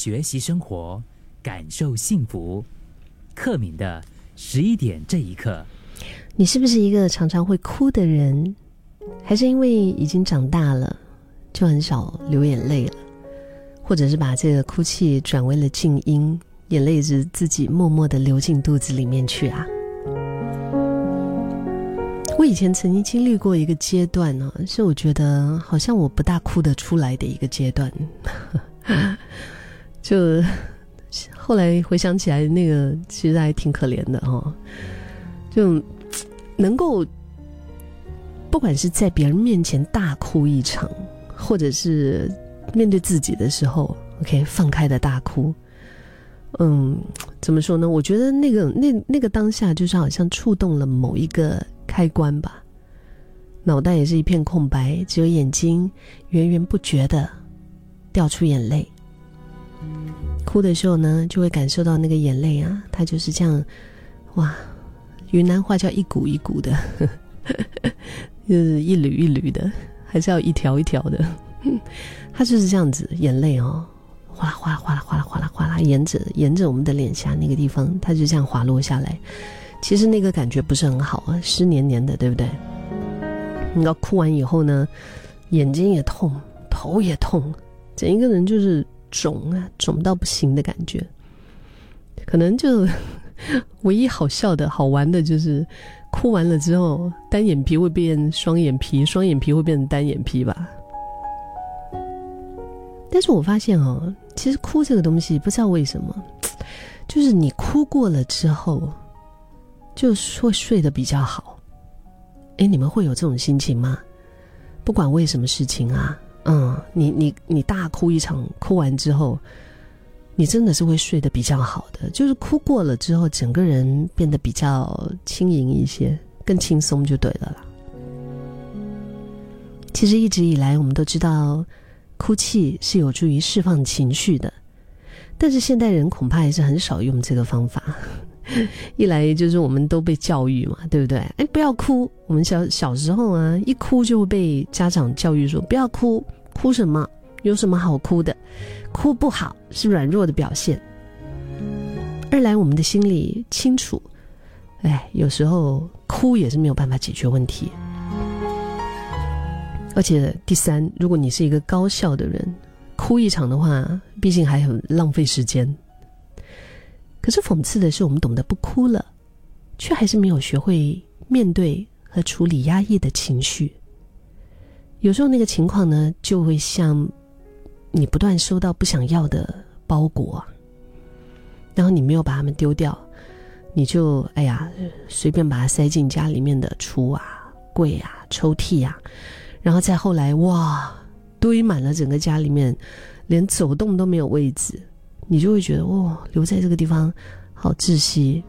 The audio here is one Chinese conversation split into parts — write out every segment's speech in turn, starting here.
学习生活，感受幸福。克敏的十一点这一刻，你是不是一个常常会哭的人？还是因为已经长大了，就很少流眼泪了？或者是把这个哭泣转为了静音，眼泪是自己默默的流进肚子里面去啊？我以前曾经经历过一个阶段呢，是我觉得好像我不大哭得出来的一个阶段，就后来回想起来，那个其实还挺可怜的哦，就能够不管是在别人面前大哭一场，或者是面对自己的时候，OK 放开的大哭，嗯，怎么说呢？我觉得那个那那个当下，就是好像触动了某一个。开关吧，脑袋也是一片空白，只有眼睛源源不绝的掉出眼泪。哭的时候呢，就会感受到那个眼泪啊，它就是这样，哇，云南话叫一股一股的，就是一缕一缕的，还是要一条一条的，它就是这样子，眼泪哦，哗啦哗啦哗啦哗啦哗啦哗啦，沿着沿着我们的脸颊那个地方，它就这样滑落下来。其实那个感觉不是很好啊，湿黏黏的，对不对？你要哭完以后呢，眼睛也痛，头也痛，整一个人就是肿啊，肿到不行的感觉。可能就 唯一好笑的好玩的就是，哭完了之后，单眼皮会变双眼皮，双眼皮会变成单眼皮吧。但是我发现哦，其实哭这个东西，不知道为什么，就是你哭过了之后。就会睡得比较好，哎，你们会有这种心情吗？不管为什么事情啊，嗯，你你你大哭一场，哭完之后，你真的是会睡得比较好的。就是哭过了之后，整个人变得比较轻盈一些，更轻松就对了啦。其实一直以来，我们都知道，哭泣是有助于释放情绪的，但是现代人恐怕还是很少用这个方法。一来就是我们都被教育嘛，对不对？哎，不要哭。我们小小时候啊，一哭就会被家长教育说不要哭，哭什么？有什么好哭的？哭不好是软弱的表现。二来我们的心里清楚，哎，有时候哭也是没有办法解决问题。而且第三，如果你是一个高效的人，哭一场的话，毕竟还很浪费时间。可是讽刺的是，我们懂得不哭了，却还是没有学会面对和处理压抑的情绪。有时候那个情况呢，就会像你不断收到不想要的包裹，然后你没有把它们丢掉，你就哎呀随便把它塞进家里面的橱啊、柜啊、抽屉啊，然后再后来哇堆满了整个家里面，连走动都没有位置。你就会觉得哦，留在这个地方好窒息。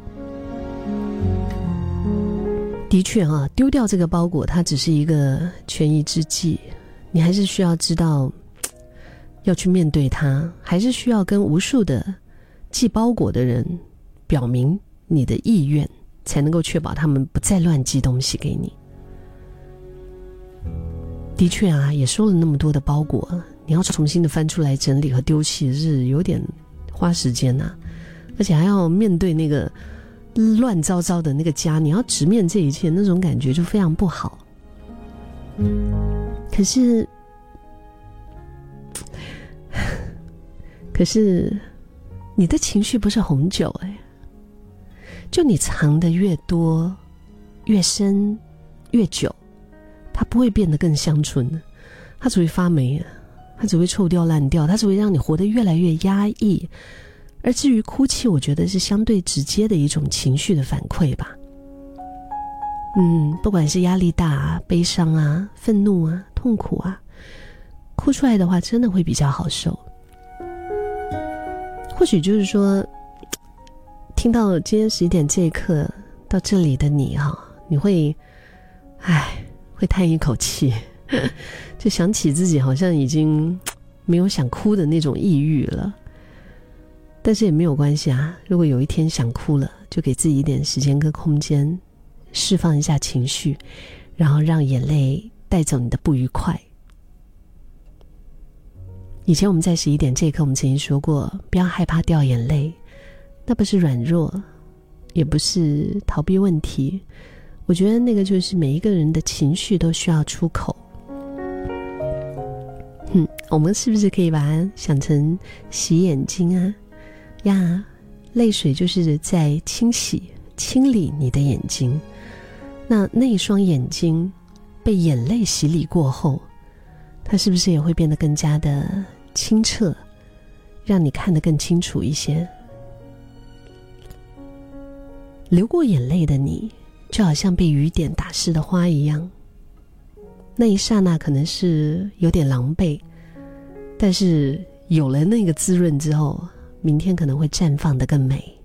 的确啊，丢掉这个包裹，它只是一个权宜之计。你还是需要知道要去面对它，还是需要跟无数的寄包裹的人表明你的意愿，才能够确保他们不再乱寄东西给你。的确啊，也收了那么多的包裹，你要重新的翻出来整理和丢弃，是有点。花时间呐，而且还要面对那个乱糟糟的那个家，你要直面这一切，那种感觉就非常不好。可是，可是，你的情绪不是红酒哎，就你藏的越多、越深、越久，它不会变得更香醇，它只会发霉啊。它只会臭掉烂掉，它只会让你活得越来越压抑。而至于哭泣，我觉得是相对直接的一种情绪的反馈吧。嗯，不管是压力大啊、悲伤啊、愤怒啊、痛苦啊，哭出来的话，真的会比较好受。或许就是说，听到今天十一点这一刻到这里的你哈，你会，唉，会叹一口气。就想起自己好像已经 没有想哭的那种抑郁了，但是也没有关系啊。如果有一天想哭了，就给自己一点时间跟空间，释放一下情绪，然后让眼泪带走你的不愉快。以前我们在十一点这一刻，我们曾经说过，不要害怕掉眼泪，那不是软弱，也不是逃避问题。我觉得那个就是每一个人的情绪都需要出口。嗯，我们是不是可以把它想成洗眼睛啊？呀，泪水就是在清洗、清理你的眼睛。那那一双眼睛被眼泪洗礼过后，它是不是也会变得更加的清澈，让你看得更清楚一些？流过眼泪的你，就好像被雨点打湿的花一样。那一刹那可能是有点狼狈，但是有了那个滋润之后，明天可能会绽放的更美。